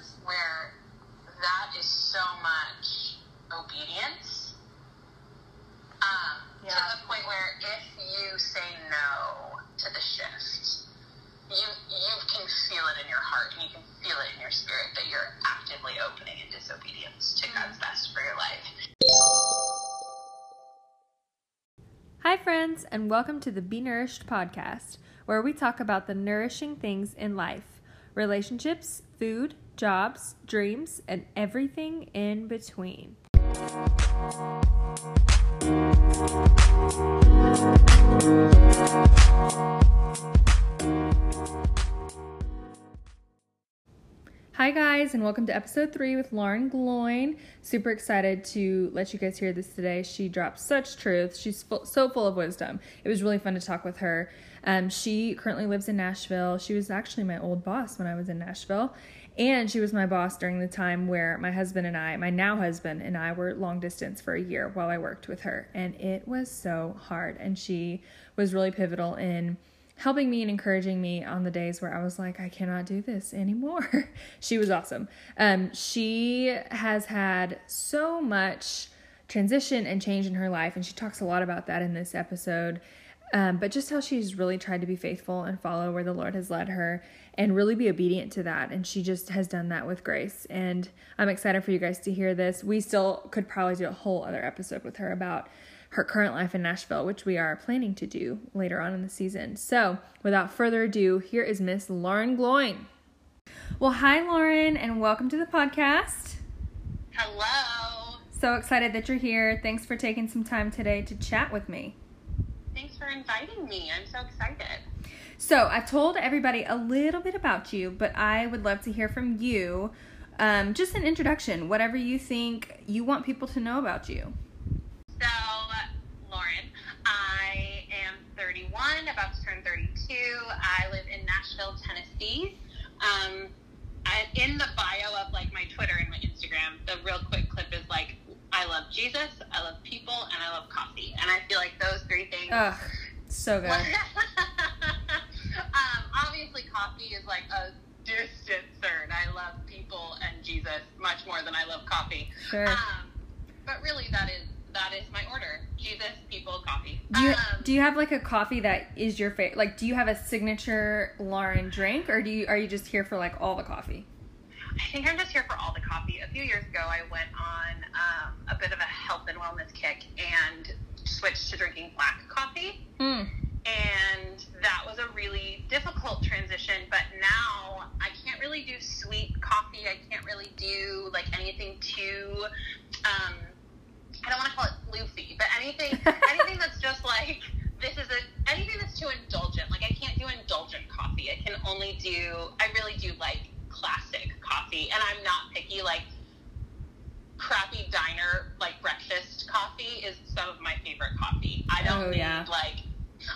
times where that is so much obedience. Um, Yeah. To the point where if you say no to the shift, you you can feel it in your heart and you can feel it in your spirit that you're actively opening in disobedience to God's best for your life. Hi, friends, and welcome to the Be Nourished podcast, where we talk about the nourishing things in life relationships, food, jobs, dreams, and everything in between. Hi, guys, and welcome to episode three with Lauren Gloin. Super excited to let you guys hear this today. She drops such truth. She's full, so full of wisdom. It was really fun to talk with her. Um, she currently lives in Nashville. She was actually my old boss when I was in Nashville. And she was my boss during the time where my husband and I, my now husband and I, were long distance for a year while I worked with her. And it was so hard. And she was really pivotal in helping me and encouraging me on the days where I was like, I cannot do this anymore. she was awesome. Um, she has had so much transition and change in her life, and she talks a lot about that in this episode. Um, but just how she's really tried to be faithful and follow where the Lord has led her and really be obedient to that. And she just has done that with grace. And I'm excited for you guys to hear this. We still could probably do a whole other episode with her about her current life in Nashville, which we are planning to do later on in the season. So, without further ado, here is Miss Lauren Gloin. Well, hi, Lauren, and welcome to the podcast. Hello. So excited that you're here. Thanks for taking some time today to chat with me. Thanks for inviting me. I'm so excited. So, I've told everybody a little bit about you, but I would love to hear from you. Um, just an introduction, whatever you think you want people to know about you. So, Lauren, I am 31, about to turn 32. I live in Nashville, Tennessee. Um, I, in the bio of like my Twitter and my Instagram, the real quick clip is like, I love Jesus, I love people, and I love coffee. And I feel like those three things. Ugh, so good. obviously, coffee is like a distant third. I love people and Jesus much more than I love coffee. Sure. Um, but really, that is that is my order: Jesus, people, coffee. Do you um, do you have like a coffee that is your favorite? Like, do you have a signature Lauren drink, or do you are you just here for like all the coffee? I think I'm just here for all the coffee. A few years ago, I went on um, a bit of a health and wellness kick and switched to drinking black coffee. Mm. And that was a really difficult transition but now i can't really do sweet coffee. I can't really do like anything too um i don't want to call it floofy but anything anything that's just like this is a anything that's too indulgent like i can't do indulgent coffee i can only do i really do like classic coffee and i'm not picky like crappy diner like breakfast coffee is some of my favorite coffee. I don't Oh, need yeah. like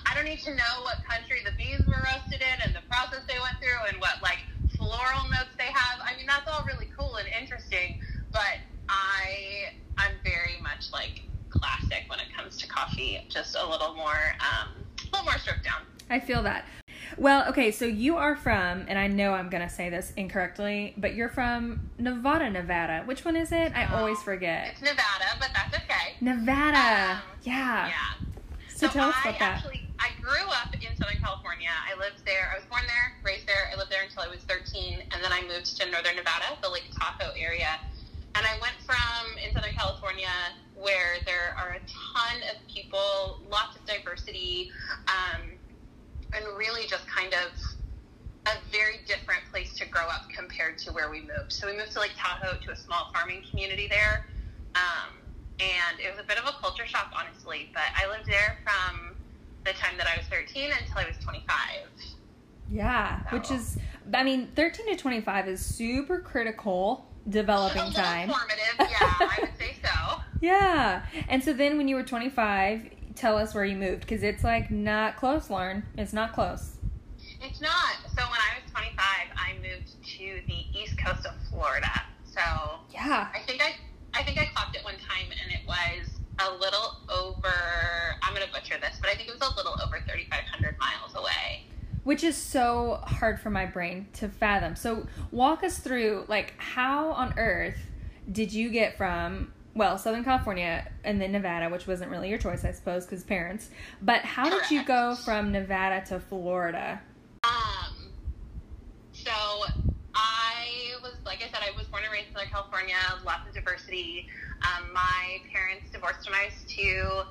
I don't need to know what country the beans were roasted in and the process they went through and what like floral notes they have. I mean that's all really cool and interesting, but I I'm very much like classic when it comes to coffee. Just a little more um a little more stripped down. I feel that. Well, okay, so you are from, and I know I'm gonna say this incorrectly, but you're from Nevada, Nevada. Which one is it? I Oh, always forget. It's Nevada, but that's okay. Nevada. Um, yeah. Yeah. So, tell us I about that. actually I grew up in Southern California. I lived there. I was born there, raised there. I lived there until I was 13, and then I moved to Northern Nevada, the Lake Tahoe area. And I went from in Southern California, where there are a ton of people, lots of diversity, um, and really just kind of a very different place to grow up compared to where we moved. So we moved to Lake Tahoe to a small farming community there. Um, and it was a bit of a culture shock, honestly. But I lived there from the time that I was 13 until I was 25. Yeah, which is, I mean, 13 to 25 is super critical developing time. formative, yeah, I would say so. Yeah. And so then when you were 25, tell us where you moved because it's like not close, Lauren. It's not close. It's not. So when I was 25, I moved to the east coast of Florida. So Yeah. I think I, I think I clocked it one time, and it was a little over. I'm gonna butcher this, but I think it was a little over 3,500 miles away. which is so hard for my brain to fathom. So walk us through like how on earth did you get from well, Southern California and then Nevada, which wasn't really your choice, I suppose, because parents. But how did you go from Nevada to Florida? Um, so I was, like I said, I was born and raised in Southern California, lots of diversity. Um, my parents divorced when I was two,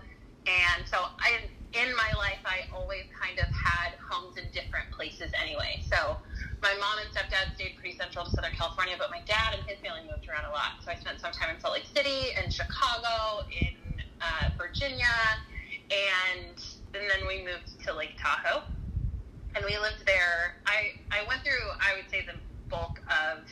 and so I, in my life, I always kind of had homes in different places anyway. So my mom and stepdad stayed pretty central to Southern California, but my dad and his family moved around a lot. So I spent some time in Salt Lake City, in Chicago, in uh, Virginia, and, and then we moved to Lake Tahoe. And we lived there. I, I went through, I would say, the bulk of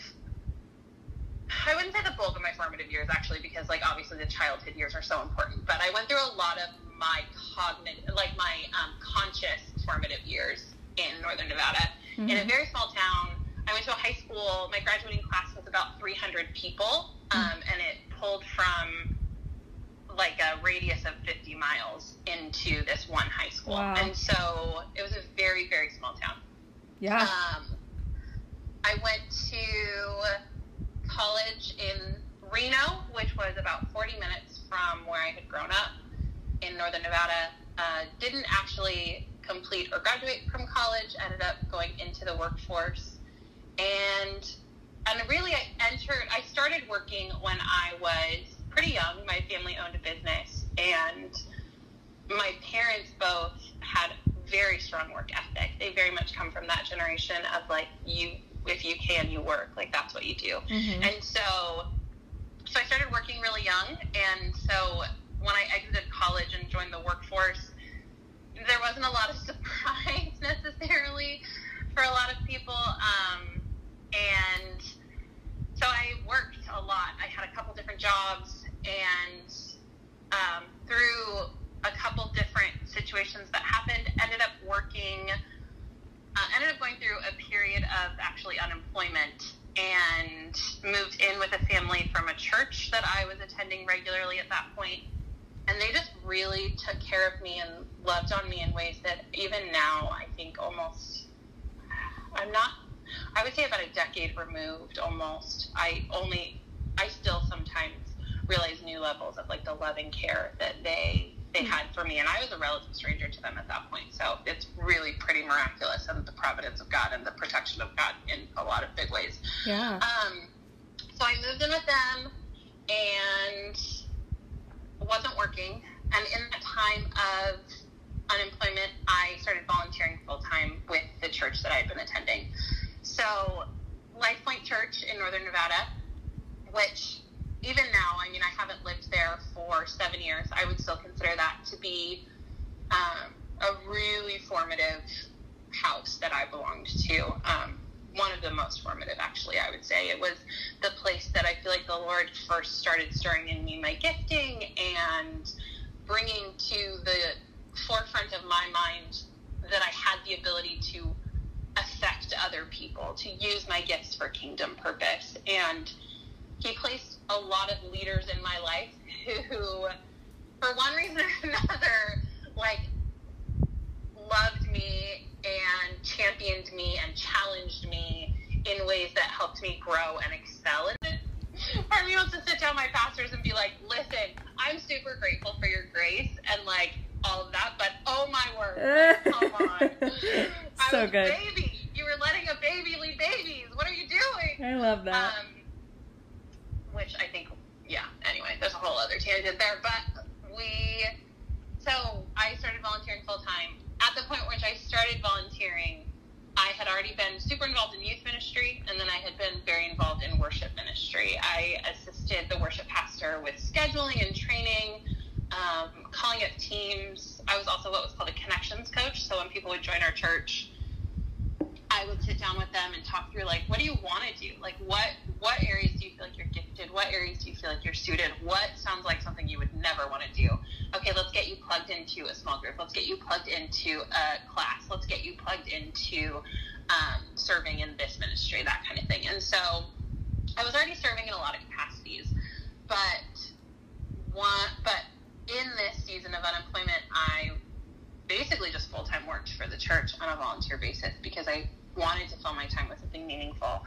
I wouldn't say the bulk of my formative years actually, because like obviously the childhood years are so important. But I went through a lot of my cognitive, like my um, conscious formative years in Northern Nevada mm-hmm. in a very small town. I went to a high school. My graduating class was about 300 people, um, mm-hmm. and it pulled from like a radius of 50 miles into this one high school. Wow. And so it was a very, very small town. Yeah. Um, I went to college in Reno, which was about 40 minutes from where I had grown up in Northern Nevada. Uh, didn't actually complete or graduate from college, ended up going into the workforce. And and really I entered I started working when I was pretty young. My family owned a business and my parents both had very strong work ethic. They very much come from that generation of like you if you can you work, like that's what you do. Mm-hmm. And so so I started working really young and so when I exited college and joined the workforce, there wasn't a lot of surprise necessarily for a lot of people. Um, and so I worked a lot. I had a couple different jobs, and um, through a couple different situations that happened, ended up working. Uh, ended up going through a period of actually unemployment and moved in with a family from a church that I was attending regularly at that point and they just really took care of me and loved on me in ways that even now I think almost I'm not I would say about a decade removed almost. I only I still sometimes realize new levels of like the loving care that they they had for me. And I was a relative stranger to them at that point. So it's really pretty miraculous and the providence of God and the protection of God in a lot of big ways. Yeah. Um so I moved in with them and wasn't working, and in that time of unemployment, I started volunteering full time with the church that I'd been attending. So, Life Point Church in Northern Nevada, which even now, I mean, I haven't lived there for seven years. I would still consider that to be um, a really formative house that I belonged to. Um, one of the most formative, actually, I would say. It was the place that I feel like the Lord first started stirring in me my gifting and bringing to the forefront of my mind that I had the ability to affect other people, to use my gifts for kingdom purpose. And He placed a lot of leaders in my life who, for one reason or another, like, loved me and championed me and challenged me in ways that helped me grow and excel. And part of me wants to sit down my pastors and be like, listen, I'm super grateful for your grace and like all of that, but oh my word, come on. so I was good. a baby. You were letting a baby lead babies. What are you doing? I love that. Um, which I think, yeah, anyway, there's a whole other tangent there. But we, so I started volunteering full time at the point which I started volunteering, I had already been super involved in youth ministry, and then I had been very involved in worship ministry. I assisted the worship pastor with scheduling and training, um, calling up teams. I was also what was called a connections coach. So when people would join our church, I would sit down with them and talk through like, what do you want to do? Like, what what areas do you feel like you're gifted? What areas do you feel like you're suited? What sounds like something you would never want to do? Okay, let's get you plugged into a small group. Let's get you plugged into a class. Let's get you plugged into um, serving in this ministry, that kind of thing. And so I was already serving in a lot of capacities, but one, but in this season of unemployment, I basically just full time worked for the church on a volunteer basis because I wanted to fill my time with something meaningful.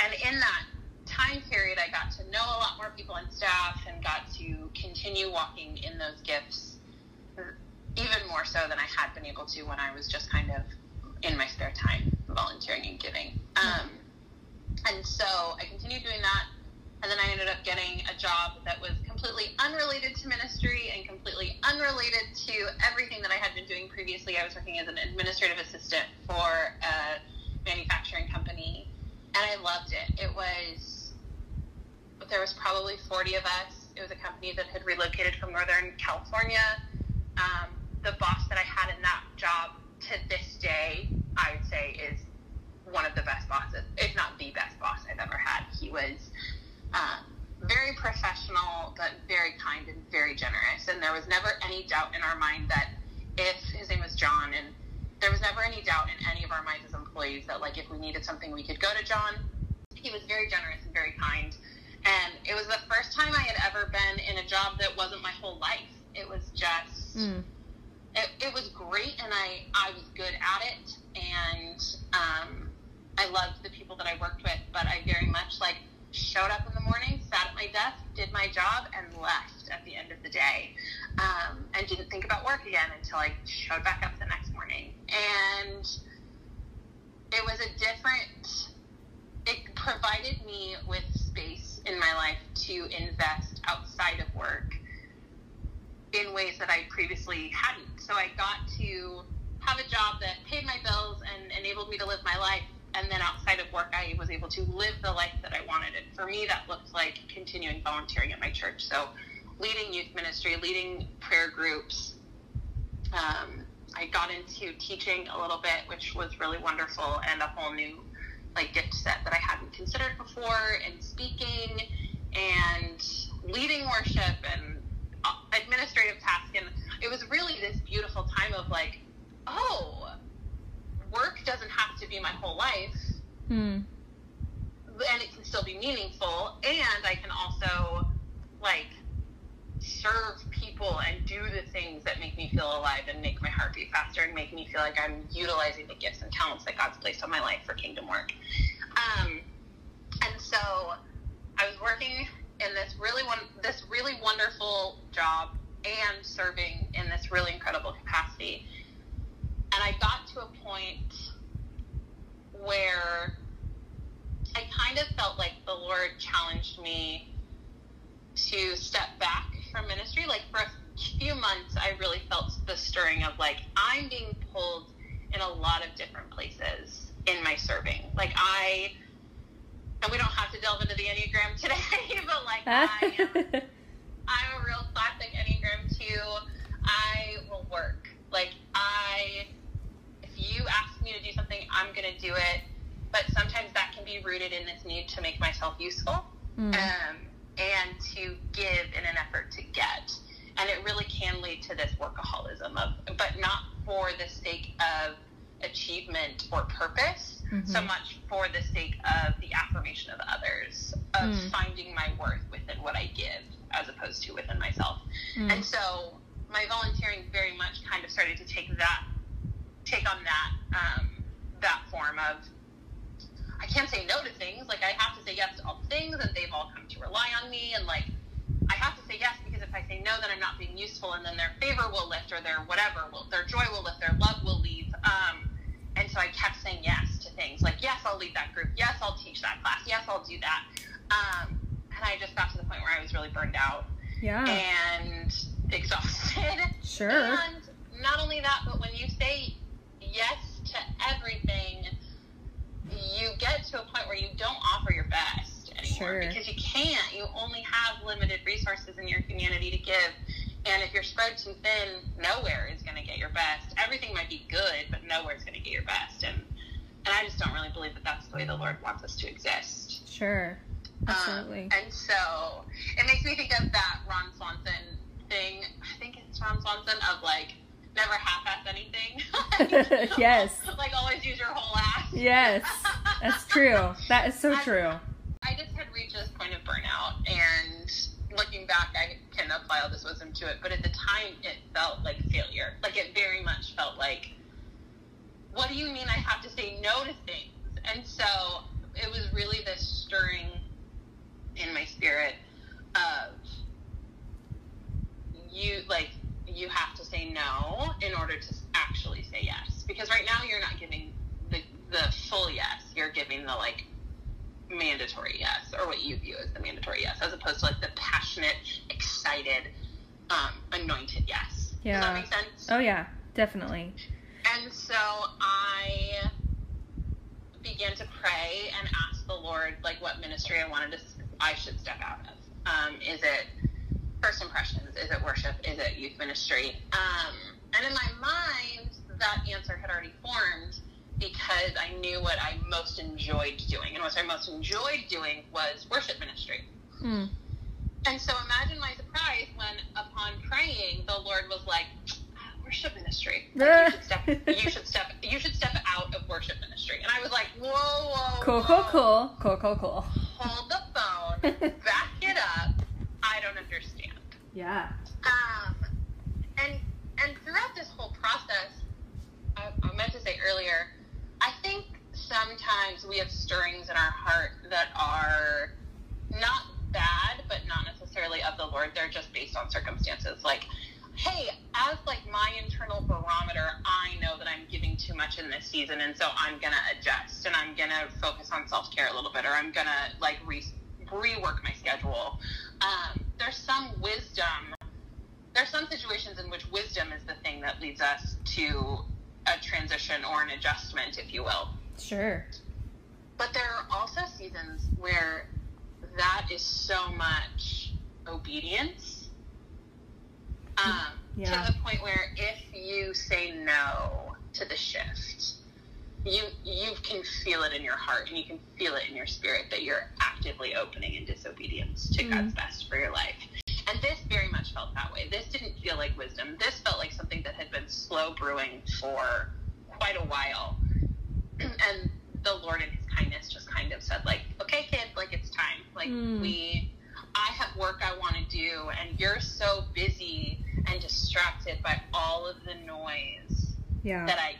And in that time period, I got to know a lot more people on staff and got to continue walking in those gifts even more so than I had been able to when I was just kind of in my spare time volunteering and giving. Um, and so I continued doing that. And then I ended up getting a job that was completely unrelated to ministry and completely unrelated to everything that I had been doing previously. I was working as an administrative assistant for a manufacturing company, and I loved it. It was, there was probably 40 of us. It was a company that had relocated from Northern California. Um, the boss that I had in that job to this day, I would say, is one of the best bosses, if not the best boss I've ever had. He was um, very professional, but very kind and very generous. And there was never any doubt in our mind that if his name was John, and there was never any doubt in any of our minds as employees that like if we needed something, we could go to John. He was very generous and very kind. And it was the first time I had ever been in a job that wasn't my whole life. It was just. Mm. It, it was great, and I, I was good at it, and um, I loved the people that I worked with, but I very much like showed up in the morning, sat at my desk, did my job, and left at the end of the day. Um, and didn't think about work again until I showed back up the next morning. And it was a different, it provided me with space in my life to invest outside of work in ways that I previously hadn't. So I got to have a job that paid my bills and enabled me to live my life and then outside of work, I was able to live the life that I wanted. And for me, that looked like continuing volunteering at my church. So, leading youth ministry, leading prayer groups. Um, I got into teaching a little bit, which was really wonderful, and a whole new like gift set that I hadn't considered before, and speaking and leading worship and uh, administrative tasks. And it was really this beautiful time of like, oh, work doesn't have to be my whole life. Hmm. And it can still be meaningful. And I can also, like, serve people and do the things that make me feel alive and make my heart beat faster and make me feel like I'm utilizing the gifts and talents that God's placed on my life for kingdom work. Um, and so I was working in this really one this really wonderful job and serving in this really incredible capacity. And I got to a point where I kind of felt like the Lord challenged me to step back from ministry. Like for a few months, I really felt the stirring of like, I'm being pulled in a lot of different places in my serving. Like I, and we don't have to delve into the Enneagram today, but like I am, I'm a real classic Enneagram two. I will work. Like I if you ask me to do something, I'm going to do it. But sometimes that can be rooted in this need to make myself useful mm. um, and to give in an effort to get. And it really can lead to this workaholism of, but not for the sake of achievement or purpose, mm-hmm. so much for the sake of the affirmation of others, of mm. finding my worth within what I give as opposed to within myself. Mm. And so my volunteering very much kind of started to take that take on that um, that form of I can't say no to things. Like I have to say yes to all things, and they've all come to rely on me. And like I have to say yes because if I say no, then I'm not being useful, and then their favor will lift, or their whatever, will, their joy will lift, their love will leave. Um, and so I kept saying yes to things like yes, I'll lead that group. Yes, I'll teach that class. Yes, I'll do that. Um, and I just got to the point where I was really burned out. Yeah. And exhausted. Sure. And not only that, but when you say yes to everything, you get to a point where you don't offer your best anymore sure. because you can't. You only have limited resources in your community to give. And if you're spread too thin, nowhere is going to get your best. Everything might be good, but nowhere is going to get your best. And and I just don't really believe that that's the way the Lord wants us to exist. Sure. Um, Absolutely. Um, and so it makes me think of that Ron Swanson thing. I think it's Ron Swanson of like never half-ass anything. yes. like always use your whole ass. Yes, that's true. That is so I, true. I just had reached this point of burnout and looking back, I can apply all this wisdom to it. But at the time, it felt like failure. Like it very much felt like, what do you mean I have to say no to things? And so it was really this stirring in my spirit of you like you have to say no in order to actually say yes because right now you're not giving the the full yes you're giving the like mandatory yes or what you view as the mandatory yes as opposed to like the passionate excited um, anointed yes Yeah. does that make sense Oh yeah, definitely. and so I began to pray and ask the Lord, like, what ministry I wanted to, I should step out of. Um, is it first impressions? Is it worship? Is it youth ministry? Um, and in my mind, that answer had already formed because I knew what I most enjoyed doing, and what I most enjoyed doing was worship ministry. Hmm. And so imagine my surprise when, upon praying, the Lord was like, "Ah, "Worship ministry. Like, you, should step, you should step. You should step out of worship ministry." And I was like, "Whoa, whoa, Cool, cool, cool, cool, cool, cool. Hold the phone. back it up. I don't understand." Yeah. Um, and and throughout this whole process, I, I meant to say earlier, I think sometimes we have stirrings in our heart that are not bad, but not necessarily of the Lord. They're just based on circumstances. Like, hey, as like my internal barometer, I know that I'm giving too much in this season, and so I'm gonna adjust and I'm gonna focus on self care a little bit, or I'm gonna like re- rework my schedule. Um, there's some wisdom. There's some situations in which wisdom is the thing that leads us to a transition or an adjustment, if you will. Sure. But there are also seasons where that is so much obedience. Um, Yeah. To the point where if you say no to the shift, you you can feel it in your heart and you can feel it in your spirit that you're actively opening in disobedience to Mhm. God's best for your life. And this very much felt that way. This didn't feel like wisdom. This felt like something that had been slow brewing for quite a while. and the Lord in his kindness just kind of said like, "Okay, kid, like it's time. Like Mm. we I have work I want to do and you're so busy and distracted by all of the noise Yeah. that I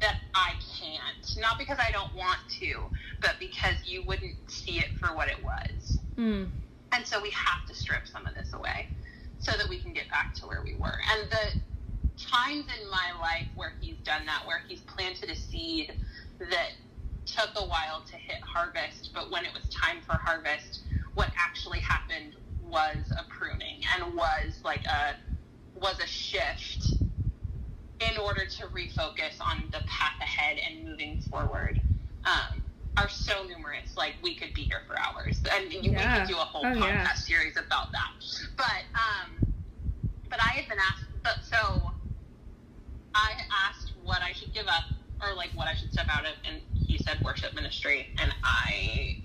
that I can't. Not because I don't want to, but because you wouldn't see it for what it was. Hmm. And so we have to strip some of this away so that we can get back to where we were. And the times in my life where he's done that, where he's planted a seed that took a while to hit harvest, but when it was time for harvest, what actually happened was a pruning and was like a was a shift in order to refocus on the path ahead and moving forward. Um, are so numerous. Like we could be here for hours, and you, we Yeah. could do a whole Oh, podcast yeah. series about that. But um, but I had been asked. But so I asked what I should give up or like what I should step out of, and he said worship ministry, and I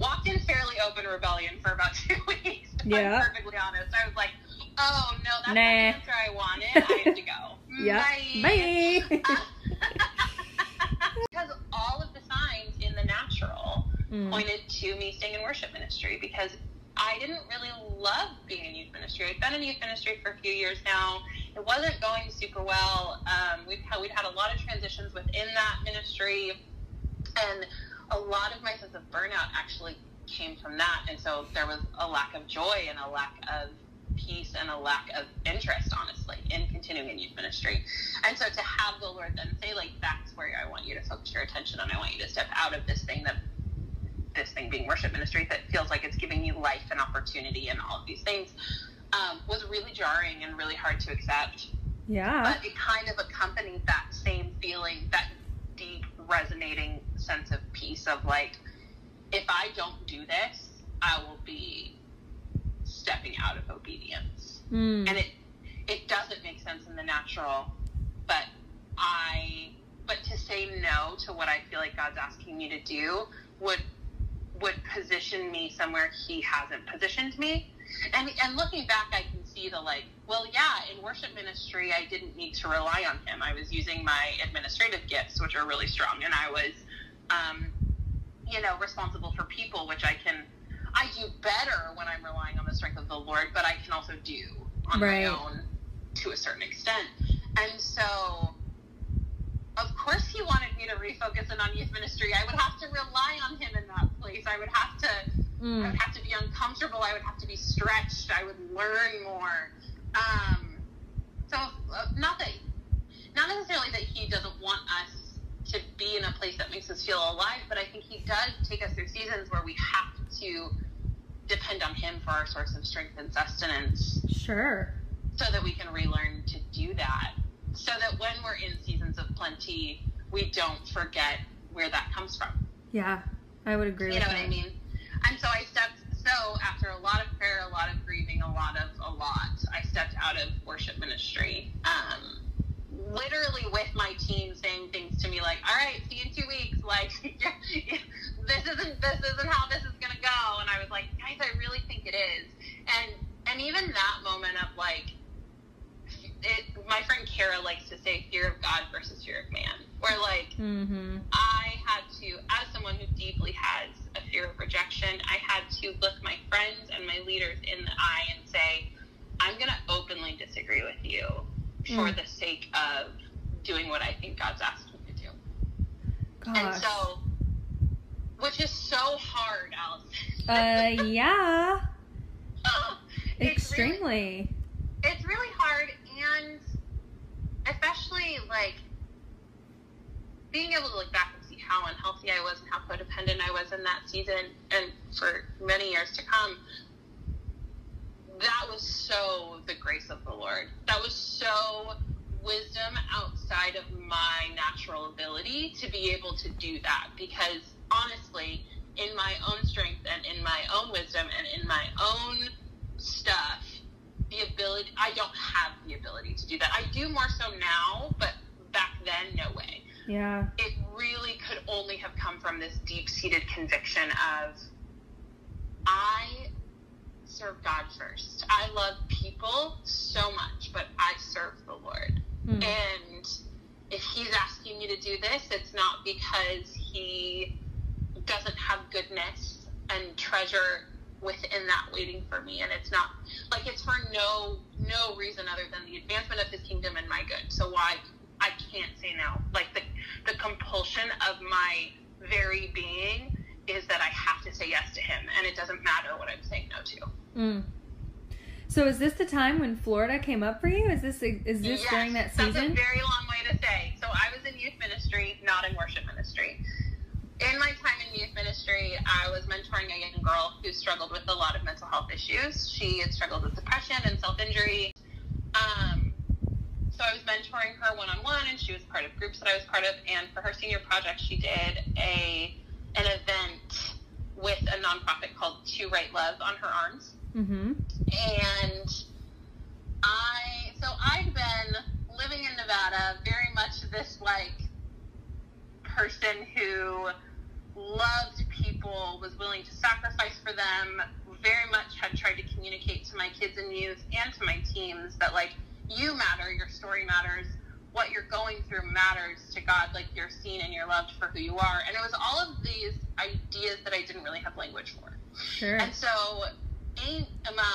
walked in fairly open rebellion for about two weeks. Yeah. I'm perfectly honest. I was like, oh no, that's not the Nah. answer I wanted. I have to go. Yeah. Bye. Bye. because all of the signs in the Hmm. pointed to me staying in worship ministry because I didn't really love being in youth ministry. I've been in youth ministry for a few years now. It wasn't going super well. Um, we've had, we'd had a lot of transitions within that ministry, and a lot of my sense of burnout actually came from that. And so there was a lack of joy and a lack of peace and a lack of interest, honestly, in continuing in youth ministry. And so to have the Lord then say, like, that's where I want you to focus your attention and I want you to step out of this thing that this thing being worship ministry that feels like it's giving you life and opportunity and all of these things um, was really jarring and really hard to accept. Yeah. But it kind of accompanied that same feeling, that deep, resonating sense of peace of like, if I don't do this, I will be stepping out of obedience. Hmm. And it it doesn't make sense in the natural, but I but to say no to what I feel like God's asking me to do would would position me somewhere he hasn't positioned me. And and looking back I can see the like, well yeah, in worship ministry I didn't need to rely on him. I was using my administrative gifts, which are really strong, and I was um, you know, responsible for people, which I can I do better when I'm relying on the strength of the Lord, but I can also do on Right. my own to a certain extent. And so, of course, he wanted me to refocus in on youth ministry. I would have to rely on him in that place. I would have to. I Mm. would have to be uncomfortable. I would have to be stretched. I would learn more. Um, so, uh, not that, not necessarily that he doesn't want us to be in a place that makes us feel alive, but I think he does take us through seasons where we have to depend on him for our source of strength and sustenance Sure. so that we can relearn to do that. So that when we're in seasons of plenty, we don't forget where that comes from. Yeah, I would agree You know that. what I mean? And so I stepped, so after a lot of prayer, a lot of grieving, a lot of, a lot, I stepped out of worship ministry. Um, literally with my team saying things to me like, all right, see you in two weeks. Like, this isn't, this isn't how this is going to go. And I was like, guys, I really think it is. And, and even that moment of like, it, my friend Kara likes to say fear of God versus fear of man, where like, Mm-hmm. I had to, as someone who deeply has a fear of rejection, I had to look my friends and my leaders in the eye and say, I'm going to openly disagree with you for Mm. the sake of doing what I think God's asked me to do. Gosh. And so, which is so hard, Allison. uh, yeah, It's really- extremely. it's really hard and especially like being able to look back and see how unhealthy I was and how codependent I was in that season and for many years to come. That was so the grace of the Lord. That was so wisdom outside of my natural ability to be able to do that because honestly, in my own strength and in my own wisdom and in my own stuff, the ability I don't have the ability to do that. I do more so now, but back then no way. Yeah. It really could only have come from this deep-seated conviction of I serve God first. I love people so much, but I serve the Lord. Mm. And if he's asking me to do this, it's not because he doesn't have goodness and treasure within that waiting for me. And it's not like it's for no no reason other than the advancement of his kingdom and my good. So why I can't say no. Like the the compulsion of my very being is that I have to say yes to him and it doesn't matter what I'm saying no to. Mm. So is this the time when Florida came up for you? Is this is this Yes, during that That's a season? very long way to say. So I was in youth ministry, not in worship ministry. In my time in youth ministry, I was mentoring a young girl who struggled with a lot of mental health issues. She had struggled with depression and self injury. Um, so I was mentoring her one on one, and she was part of groups that I was part of. And for her senior project, she did a an event with a nonprofit called To Write Love on Her Arms mm-hmm. and I so I'd been living in Nevada, very much this like person who loved people, was willing to sacrifice for them, very much had tried to communicate to my kids and youth and to my teams that like you matter, your story matters, what you're going through matters to God, like you're seen and you're loved for who you are. And it was all of these ideas that I didn't really have language for. Sure. And so,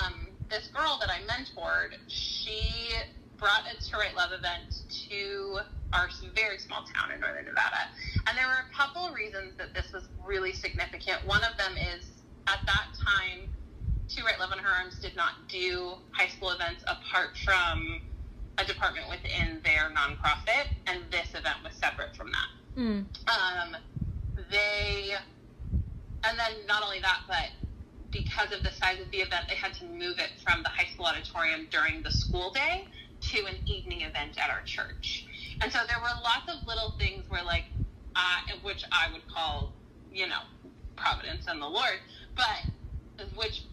um, this girl that I mentored, she brought a To Write Love event to our very small town in northern Nevada. And there were a couple reasons that this was really significant. One of them is at that time, To Write Love on Her Arms did not do high school events apart from a department within their nonprofit, and this event was separate from that Mm. um, they, and then not only that, but because of the size of the event, they had to move it from the high school auditorium during the school day to an evening event at our church. And so there were lots of little things where, like, uh, which I would call, you know, providence and the Lord, but which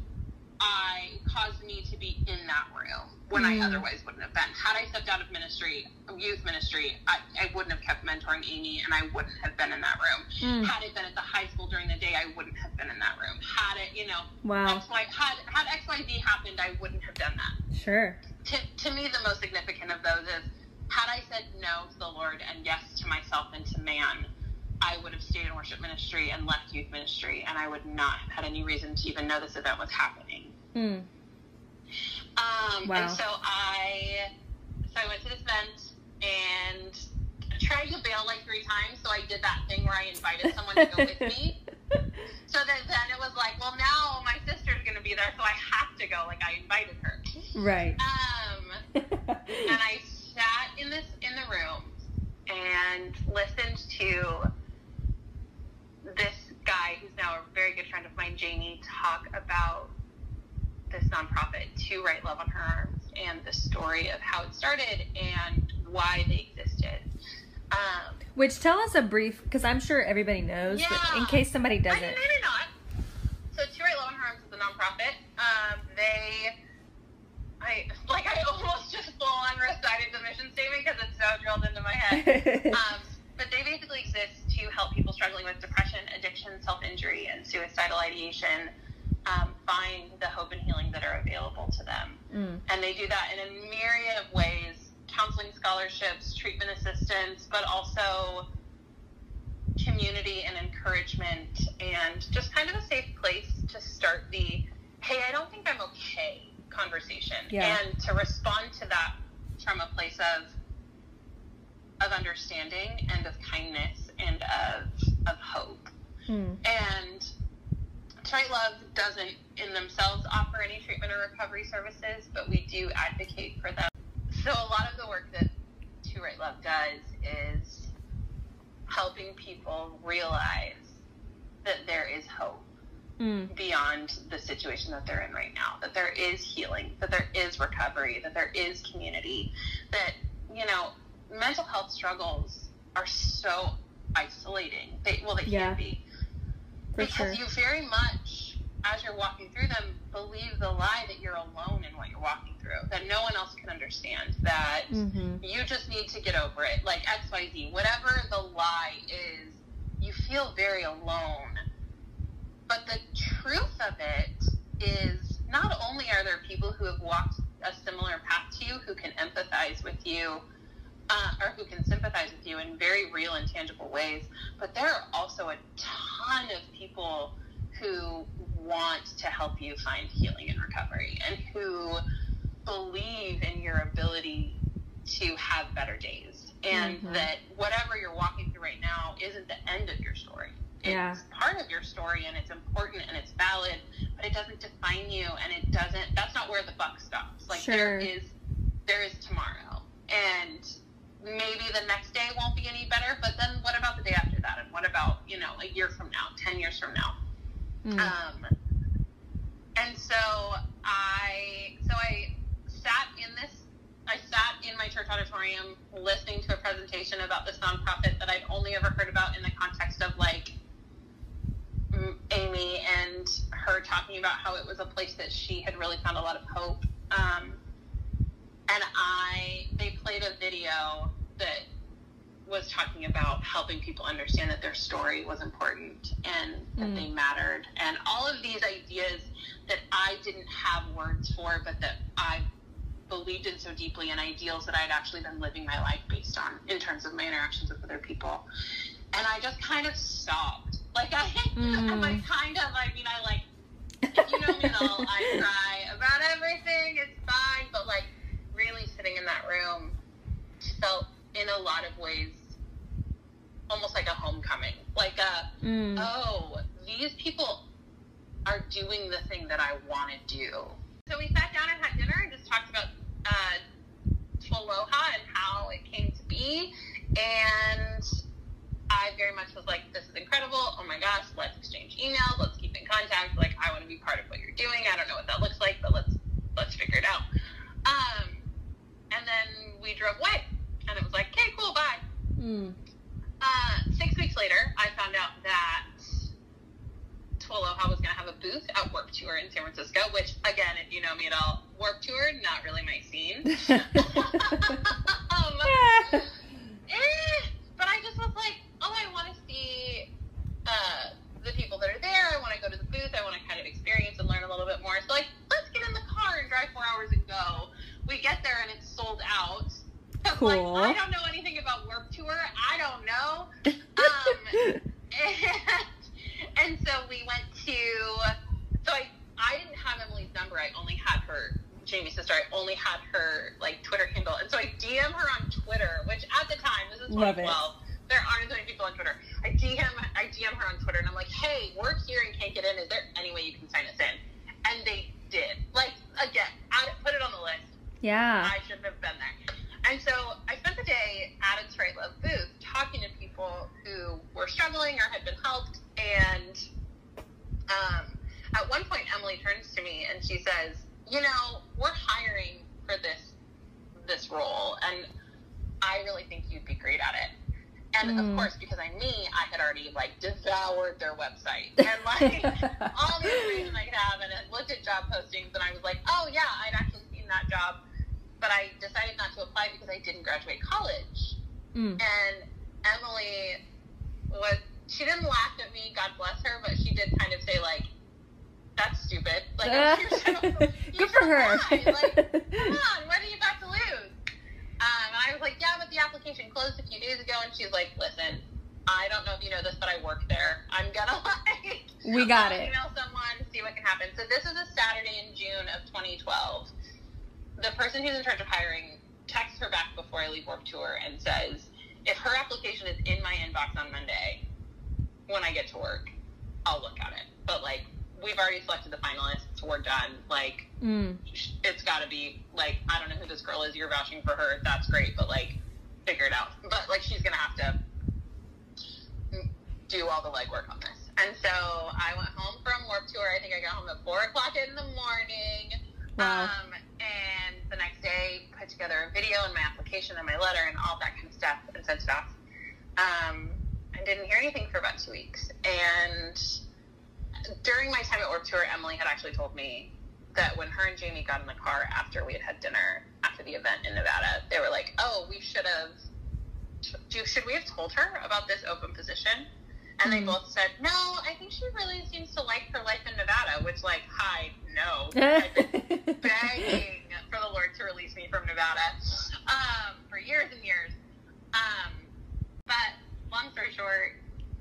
I caused me to be in that room when Mm. I otherwise wouldn't have been. Had I stepped out of ministry, youth ministry, I, I wouldn't have kept mentoring Amy and I wouldn't have been in that room. Mm. Had it been at the high school during the day, I wouldn't have been in that room. Had it, you know, Wow. X, Y, had, had XYZ happened, I wouldn't have done that. Sure. To, to me, the most significant of those is had I said no to the Lord and yes to myself and to man, I would have stayed in worship ministry and left youth ministry, and I would not have had any reason to even know this event was happening. Mm. Um, Wow. And so I, so I went to this event and tried to bail like three times. So I did that thing where I invited someone to go with me. So that then it was like, well, now my sister's going to be there, so I have to go. Like I invited her. right. Um, and I sat in this in the room and listened to this guy who's now a very good friend of mine, Jamie, talk about this nonprofit, To Write Love on Her Arms, and the story of how it started and why they existed. Um, Which tell us a brief, because I'm sure everybody knows, but in case somebody doesn't. mean, maybe not. So, To Write Love on Her Arms is a nonprofit. Um, they, I like, I almost just full on recited the mission statement because it's so drilled into my head. um, but they basically exist to help people struggling with depression, addiction, self injury, and suicidal ideation um, find the hope and healing that are available to them. Mm. And they do that in a myriad of ways counseling scholarships, treatment assistance, but also community and encouragement, and just kind of a safe place to start the hey, I don't think I'm okay conversation. Yeah. And to respond to that from a place of of understanding and of kindness and of of hope. Mm. And Tight Love doesn't in themselves offer any treatment or recovery services, but we do advocate for them. So a lot of the work that To Write Love does is helping people realize that there is hope Mm. beyond the situation that they're in right now, that there is healing, that there is recovery, that there is community, that, you know, mental health struggles are so isolating. They, well, they Yeah. can be For because sure. you very much, as you're walking through them, believe the lie that you're alone in what you're walking through, that no one else can understand, that hmm you just need to get over it, like XYZ, whatever the lie is, you feel very alone. But the truth of it is not only are there people who have walked a similar path to you who can empathize with you uh, or who can sympathize with you in very real and tangible ways, but there are also a ton of people who want to help you find healing and recovery and who believe in your ability to have better days and Mhm. that whatever you're walking through right now isn't the end of your story. It's Yeah. part of your story and it's important and it's valid, but it doesn't define you and it doesn't that's not where the buck stops. Like there Sure. is there is tomorrow. And maybe the next day won't be any better, but then what about the day after that? And what about, you know, a year from now, ten years from now? Mm. Um, and so I, so I sat in this, I sat in my church auditorium listening to a presentation about this nonprofit that I'd only ever heard about in the context of like Amy and her talking about how it was a place that she had really found a lot of hope. Um, and I, they played a video that was talking about helping people understand that their story was important and that Mm. they mattered and all of these ideas that I didn't have words for but that I believed in so deeply and ideals that I'd actually been living my life based on in terms of my interactions with other people and I just kind of sobbed like I Mm. I'm like kind of I mean I like if you know me at all I cry about everything it's fine but like really sitting in that room felt in a lot of ways almost like a homecoming. Like a, Mm. oh, these people are doing the thing that I want to do. So we sat down and had dinner and just talked about uh, TWLOHA and how it came to be. And I very much was like, this is incredible. Oh my gosh, let's exchange emails. Let's keep in contact. Like, I want to be part of what you're doing. I don't know what that looks like, but let's let's figure it out. Um, and then we drove away, and it was like, okay, cool, bye. Mm. Uh, six weeks later, I found out that TWLOHA was going to have a booth at Warped Tour in San Francisco, which, again, if you know me at all, Warped Tour, not really my scene. um, eh, but I just was like, oh, I want to see uh, the people that are there. I want to go to the booth. I want to kind of experience and learn a little bit more. So, like, let's get in the car and drive four hours and go. We get there and it's sold out. cool. like, I don't know anything about work tour. I don't know. Um, and, and so we went to. So I I didn't have Emily's number. I only had her Jamie's sister. I only had her like Twitter handle, and so I DM her on Twitter, which at the time this is 2012. There aren't as many people on Twitter. I DM I DM her on Twitter, and I'm like, hey, we're here and can't get in. Is there any way you can sign us in? And they did. Like again, I put it on the list. Yeah. I shouldn't have been there. And so I spent the day at To Write Love booth talking to people who were struggling or had been helped. And um, at one point, Emily turns to me and she says, "You know, we're hiring for this this role, and I really think you'd be great at it." And Mm. of course, because I'm me, I had already like devoured their website and like all the information I could have, and I looked at job postings, and I was like, "Oh yeah, I'd actually seen that job." But I decided not to apply because I didn't graduate college. Mm. And Emily was she didn't laugh at me, God bless her, but she did kind of say like, "That's stupid." Like, should- you Good for her. apply. Like, come on, what are you about to lose? Um, and I was like, yeah, but the application closed a few days ago, and she's like, listen. I don't know if you know this, but I work there. I'm gonna like We got it. Email someone, see what can happen. So this is a Saturday in June of 2012 the person who's in charge of hiring texts her back before I leave Warped Tour and says, if her application is in my inbox on Monday, when I get to work, I'll look at it. But like, we've already selected the finalists. We're done. Like, Mm. it's got to be like, I don't know who this girl is. You're vouching for her. That's great. But like, figure it out. But like, she's gonna have to do all the legwork on this. And so I went home from Warped Tour. I think I got home at four o'clock in the morning. Wow. Um, and the next day, put together a video and my application and my letter and all that kind of stuff and sent it off. Um, I didn't hear anything for about two weeks. And during my time at Warped Tour, Emily had actually told me that when her and Jamie got in the car after we had had dinner after the event in Nevada, they were like, "Oh, we should have. Should we have told her about this open position?" And they Mhm. both said, "No, I think she really seems to like her life in Nevada." Which, like, hi, no, I've been begging for the Lord to release me from Nevada um, for years and years. Um, but long story short,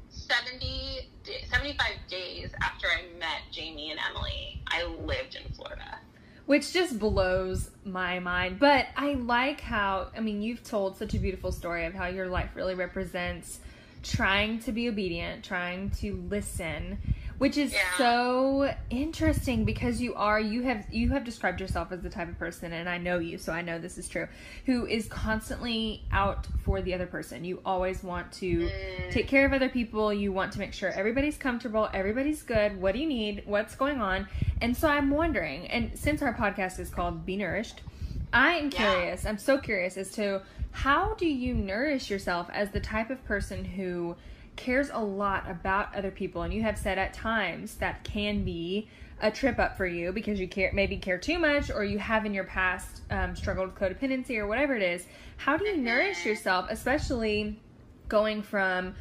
70, 75 days after I met Jamie and Emily, I lived in Florida. Which just blows my mind. But I like how, I mean, you've told such a beautiful story of how your life really represents trying to be obedient, trying to listen, which is Yeah. so interesting because you are you have you have described yourself as the type of person and I know you so I know this is true who is constantly out for the other person. You always want to Mm. take care of other people. You want to make sure everybody's comfortable, everybody's good. What do you need? What's going on? And so I'm wondering, and since our podcast is called Be Nourished, I am Yeah. curious. I'm so curious as to how do you nourish yourself as the type of person who cares a lot about other people and you have said at times that can be a trip up for you because you care maybe care too much or you have in your past um, struggled with codependency or whatever it is how do you nourish yourself especially going from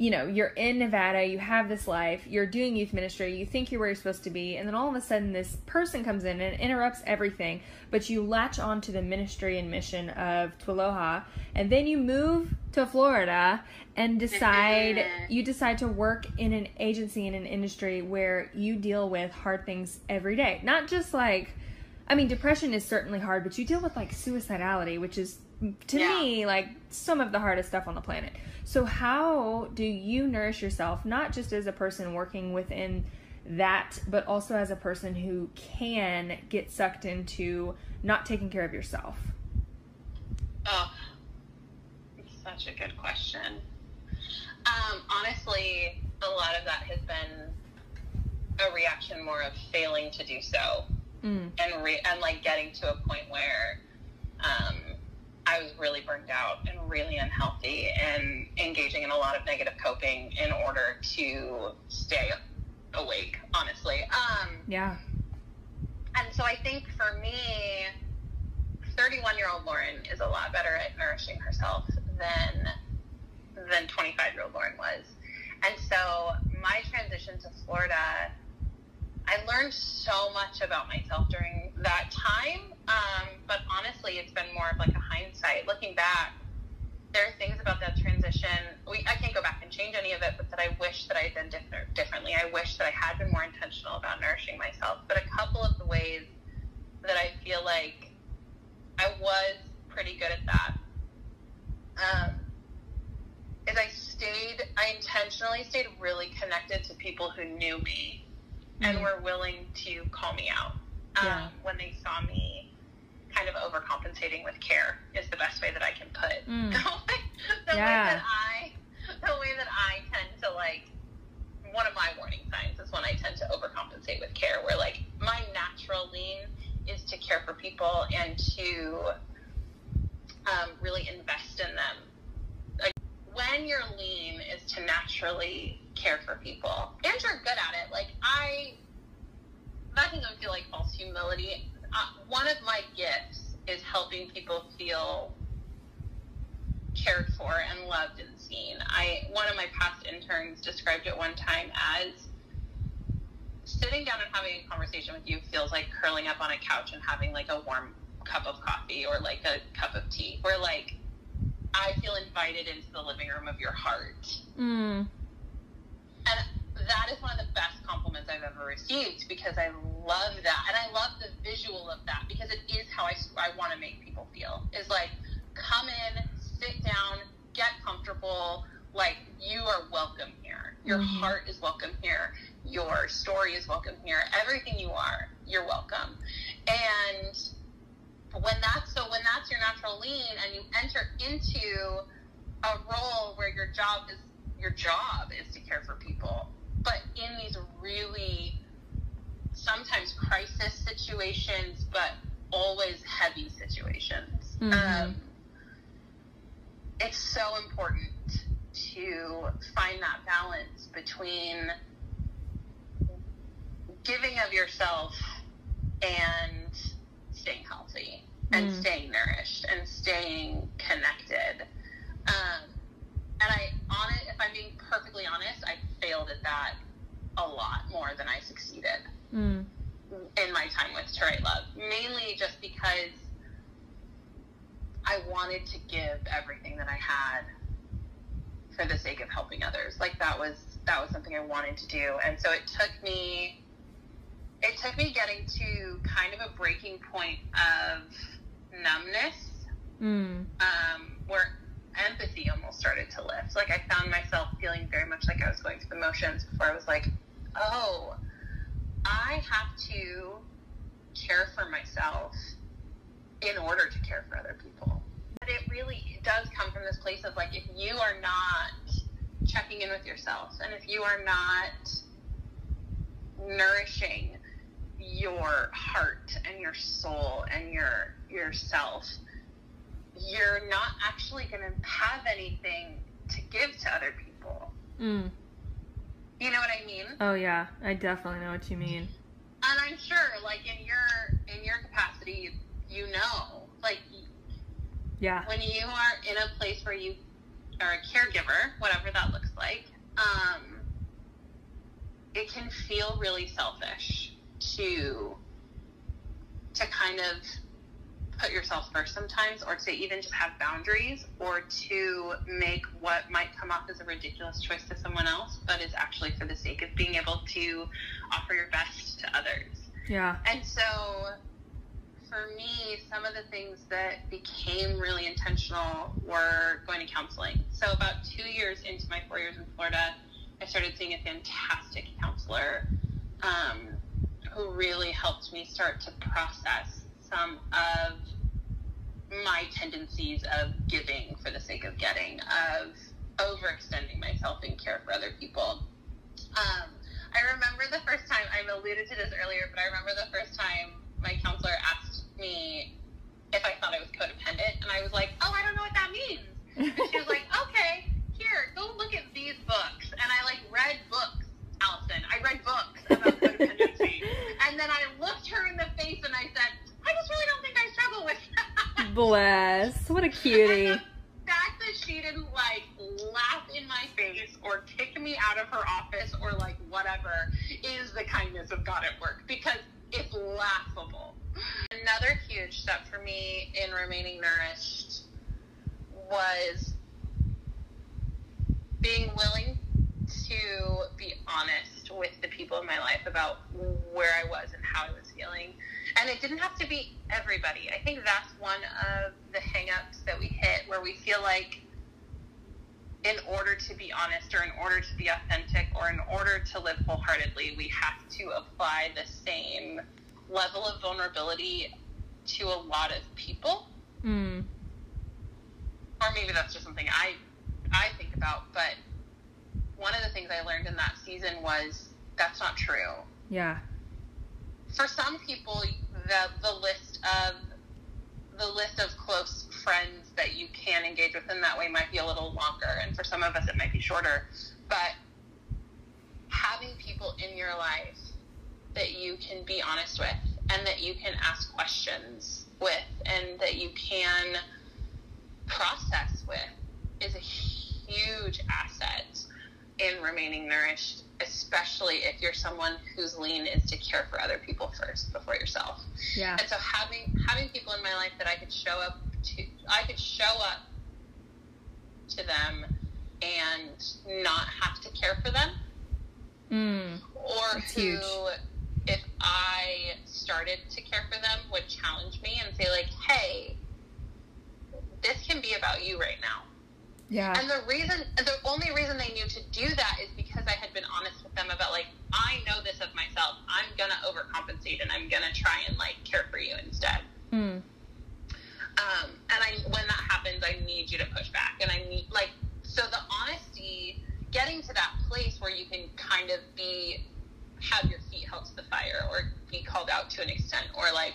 you know you're in nevada you have this life you're doing youth ministry you think you're where you're supposed to be and then all of a sudden this person comes in and interrupts everything but you latch on to the ministry and mission of TWLOHA and then you move to Florida and decide you decide to work in an agency in an industry where you deal with hard things every day. Not just like I mean depression is certainly hard but you deal with like suicidality which is to Yeah. me like some of the hardest stuff on the planet so how do you nourish yourself not just as a person working within that but also as a person who can get sucked into not taking care of yourself Oh, such a good question. Um, honestly, a lot of that has been a reaction more of failing to do so mm. and re- and like getting to a point where um, I was really burned out and really unhealthy and engaging in a lot of negative coping in order to stay awake. Honestly, um, yeah and so I think for me, 31 year old Lauren is a lot better at nourishing herself than than 25 year old Lauren was. And so my transition to Florida, I learned so much about myself during that time. Um, but honestly, it's been more of like a hindsight. Looking back, there are things about that transition. We, I can't go back and change any of it, but that I wish that I had done different, differently. I wish that I had been more intentional about nourishing myself. But a couple of the ways that I feel like I was pretty good at that um, is I stayed, I intentionally stayed really connected to people who knew me and Mm. were willing to call me out um, Yeah. when they saw me kind of overcompensating with care is the best way that I can put Mm. the, way, the Yeah. way that I the way that I tend to like one of my warning signs is when I tend to overcompensate with care where like my natural lean is to care for people and to um, really invest in them when you're lean is to naturally care for people and you're good at it like I that doesn't feel like false humility uh, one of my gifts is helping people feel cared for and loved and seen. I one of my past interns described it one time as sitting down and having a conversation with you feels like curling up on a couch and having like a warm cup of coffee or like a cup of tea. Where like I feel invited into the living room of your heart. Mm. And that is one of the best compliments I've ever received because I love that. And I love the visual of that because it is how I, I want to make people feel. Is like, come in, sit down, get comfortable. Like, you are welcome here. Your Mhm. heart is welcome here. Your story is welcome here. Everything you are, you're welcome. And when that's so when that's your natural lean and you enter into a role where your job is your job is to care for people but in these really sometimes crisis situations but always heavy situations Mhm. um, it's so important to find that balance between giving of yourself and staying healthy and Mm. staying nourished and staying connected. Um, and I, on it, if I'm being perfectly honest, I failed at that a lot more than I succeeded Mm. in my time with To Love. Mainly just because I wanted to give everything that I had for the sake of helping others. Like that was that was something I wanted to do. And so it took me it took me getting to kind of a breaking point of numbness Mm. um, where empathy almost started to lift. Like I found myself feeling very much like I was going through the motions before I was like, oh, I have to care for myself in order to care for other people. But it really does come from this place of like, if you are not checking in with yourself and if you are not nourishing your heart and your soul and your yourself you're not actually going to have anything to give to other people. Mm. You know what I mean? Oh yeah, I definitely know what you mean. And I'm sure, like in your in your capacity, you know, like Yeah. when you are in a place where you are a caregiver, whatever that looks like, um, it can feel really selfish to to kind of put yourself first sometimes or to even just have boundaries or to make what might come off as a ridiculous choice to someone else but is actually for the sake of being able to offer your best to others Yeah. and so for me, some of the things that became really intentional were going to counseling. So about two years into my four years in Florida, I started seeing a fantastic counselor um, who really helped me start to process some of my tendencies of giving for the sake of getting, of overextending myself in care for other people. Um, I remember the first time, I've alluded to this earlier, but I remember the first time my counselor asked me if I thought I was codependent, and I was like, oh, I don't know what that means. And she was like, okay, here, go look at these books. And I like read books, Allison. I read books about codependency. and then I looked her in the face and I said, I just really don't think I struggle with that. Bless. What a And cutie. the fact that she didn't like laugh in my face or kick me out of her office or like whatever is the kindness of God at work because it's laughable. Another huge step for me in remaining nourished was being willing to be honest with the people in my life about where I was and how I was feeling. And it didn't have to be everybody. I think that's one of the hangups that we hit where we feel like in order to be honest or in order to be authentic or in order to live wholeheartedly, we have to apply the same level of vulnerability to a lot of people. Mm. Or maybe that's just something I I think about, but one of the things I learned in that season was that's not true. Yeah. For some people, the the list of the list of close friends that you can engage with in that way might be a little longer, and for some of us, it might be shorter. But having people in your life that you can be honest with and that you can ask questions with and that you can process with is a huge asset in remaining nourished, especially if you're someone whose lean is to care for other people first before yourself. Yeah. And so having having people in my life that I could show up to I could show up to them and not have to care for them. Mm. Or who huge. if I started to care for them would challenge me and say like, "Hey, this can be about you right now." Yeah. And the reason, the only reason they knew to do that is because I had been honest with them about like, I know this of myself. I'm gonna overcompensate and I'm gonna try and like care for you instead. Mm. Um, and I, when that happens, I need you to push back, and I need like, so the honesty, getting to that place where you can kind of be, have your feet held to the fire, or be called out to an extent, or like,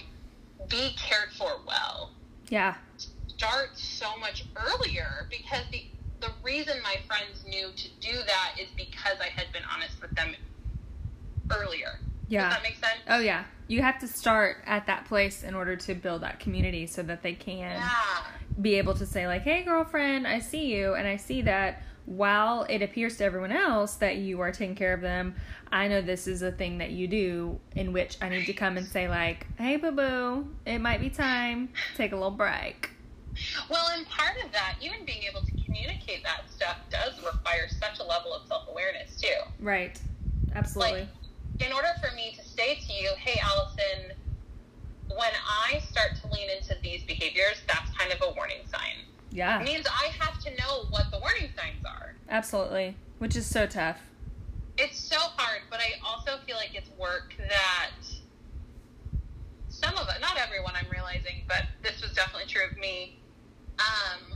be cared for well Yeah. Start so much earlier because the the reason my friends knew to do that is because I had been honest with them earlier. Yeah. Does that make sense? Oh yeah. You have to start at that place in order to build that community so that they can Yeah. be able to say like, "Hey girlfriend, I see you and I see that while it appears to everyone else that you are taking care of them, I know this is a thing that you do in which I need to come and say like, "Hey boo boo, it might be time. Take a little break." Well, and part of that, even being able to communicate that stuff does require such a level of self awareness too. Right. Absolutely. Like, in order for me to say to you, hey, Allison, when I start to lean into these behaviors, that's kind of a warning sign. yeah. It means I have to know what the warning signs are. Absolutely. Which is so tough. It's so hard, but I also feel like it's work that some of it, not everyone I'm realizing, but this was definitely true of me. Um,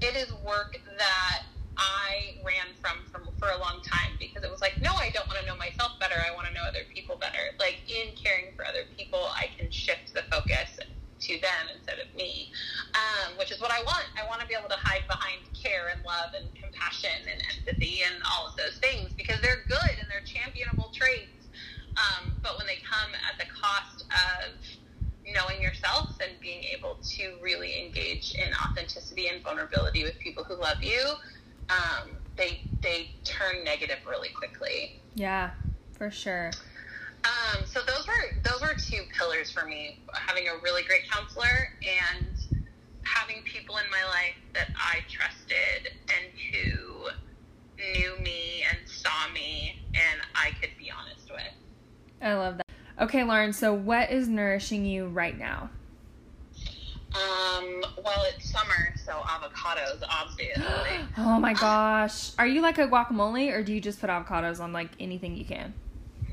it is work that I ran from, from for a long time because it was like, no, I don't want to know myself better. I want to know other people better. Like in caring for other people, I can shift the focus to them instead of me, um, which is what I want. I want to be able to hide behind care and love and compassion and empathy and all of those things because they're good and they're championable traits. Um, but when they come at the cost of knowing yourself and being able to really engage in authenticity and vulnerability with people who love you, um, they they turn negative really quickly. Yeah, for sure. Um, so those were those were two pillars for me: having a really great counselor and having people in my life that I trusted and who knew me and saw me, and I could be honest with. I love that. Okay, Lauren, so what is nourishing you right now? Um, well, it's summer, so avocados, obviously. oh my gosh. Are you like a guacamole or do you just put avocados on like anything you can?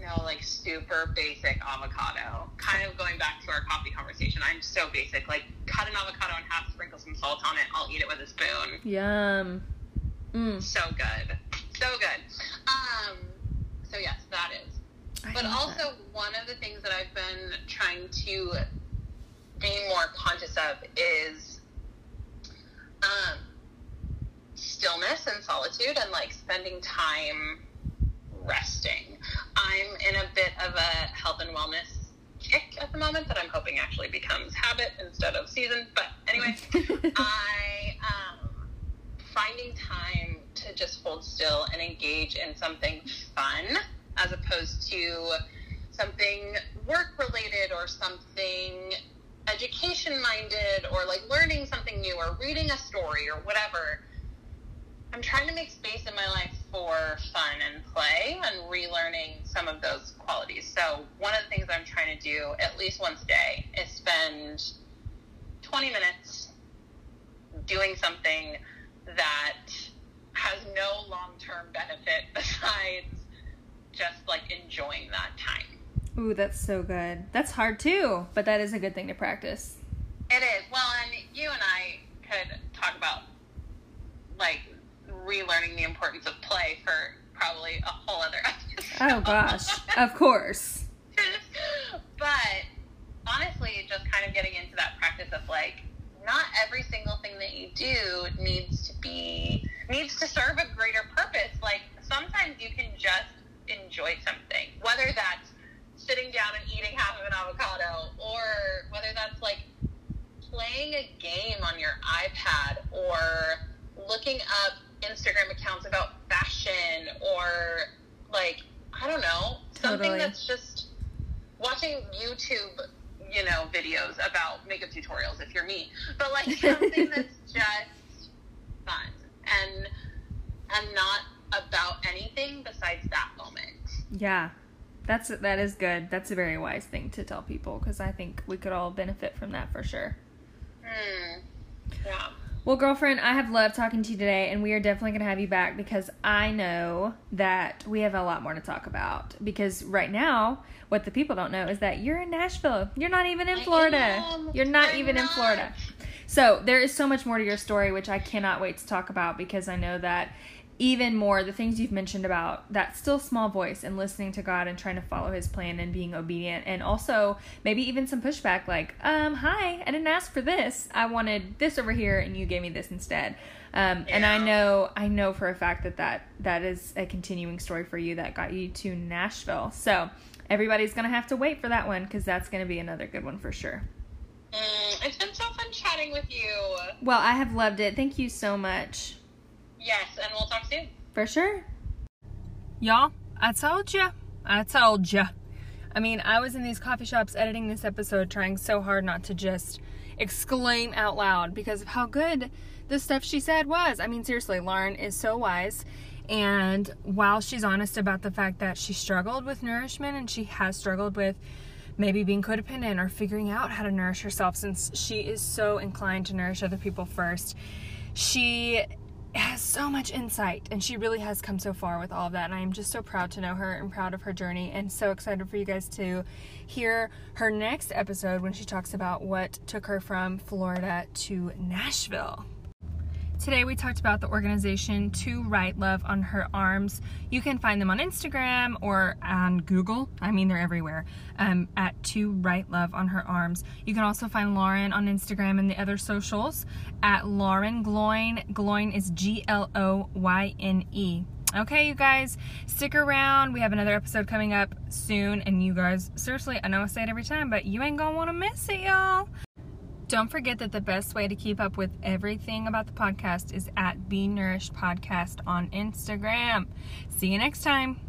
no, like super basic avocado. Kind of going back to our coffee conversation. I'm so basic. Like, cut an avocado in half, sprinkle some salt on it. I'll eat it with a spoon. Yum. Mm. So good. So good. Um, so yes, that is. I But also, that. one of the things that I've been trying to be more conscious of is um, stillness and solitude and like spending time resting. I'm in a bit of a health and wellness kick at the moment that I'm hoping actually becomes habit instead of season. But anyway, I um, finding time to just hold still and engage in something fun as opposed to something work related or something education minded or like learning something new or reading a story or whatever. I'm trying to make space in my life for fun and play and relearning some of those qualities. So, one of the things I'm trying to do at least once a day is spend 20 minutes doing something that has no long term benefit besides just like enjoying that time. Ooh, that's so good. That's hard too, but that is a good thing to practice. It is. Well, and you and I could talk about like relearning the importance of play for probably a whole other episode. Oh gosh, of course. but honestly, just kind of getting into that practice of like, not every single thing that you do needs to be needs to serve a greater purpose. Like sometimes you can just enjoy something, whether that's sitting down and eating half of an avocado, or whether that's like playing a game on your iPad, or looking up Instagram accounts about fashion, or like I don't know something Totally. that's just watching YouTube, you know, videos about makeup tutorials if you're me, but like something that's just fun and and not about anything besides that moment. Yeah. That's that is good. That's a very wise thing to tell people because I think we could all benefit from that for sure. Hmm. Yeah. Well, girlfriend, I have loved talking to you today, and we are definitely going to have you back because I know that we have a lot more to talk about. Because right now, what the people don't know is that you're in Nashville. You're not even in Florida. You're not I'm even in. Florida. So there is so much more to your story, which I cannot wait to talk about because I know that even more the things you've mentioned about that still small voice and listening to God and trying to follow his plan and being obedient. And also maybe even some pushback like um hi I didn't ask for this. I wanted this over here and you gave me this instead. Um, and I know I know for a fact that, that that is a continuing story for you that got you to Nashville. So everybody's gonna have to wait for that one because that's gonna be another good one for sure. Mm, it's been so fun chatting with you. well I have loved it. Thank you so much Yes, and we'll talk soon. For sure. Y'all, I told ya. I told ya. I mean, I was in these coffee shops editing this episode trying so hard not to just exclaim out loud because of how good the stuff she said was. I mean, seriously, Lauren is so wise. And while she's honest about the fact that she struggled with nourishment and she has struggled with maybe being codependent or figuring out how to nourish herself since she is so inclined to nourish other people first, she has so much insight and she really has come so far with all of that and i am just so proud to know her and proud of her journey and so excited for you guys to hear her next episode when she talks about what took her from florida to nashville Today we talked about the organization To Write Love on her arms. You can find them on Instagram or on Google. I mean, they're everywhere. Um, at To Write Love on her arms. You can also find Lauren on Instagram and the other socials at Lauren Gloyne. Gloyne is G L O Y N E. Okay, you guys, stick around. We have another episode coming up soon, and you guys, seriously, I know I say it every time, but you ain't gonna wanna miss it, y'all. Don't forget that the best way to keep up with everything about the podcast is at Be Nourished Podcast on Instagram. See you next time.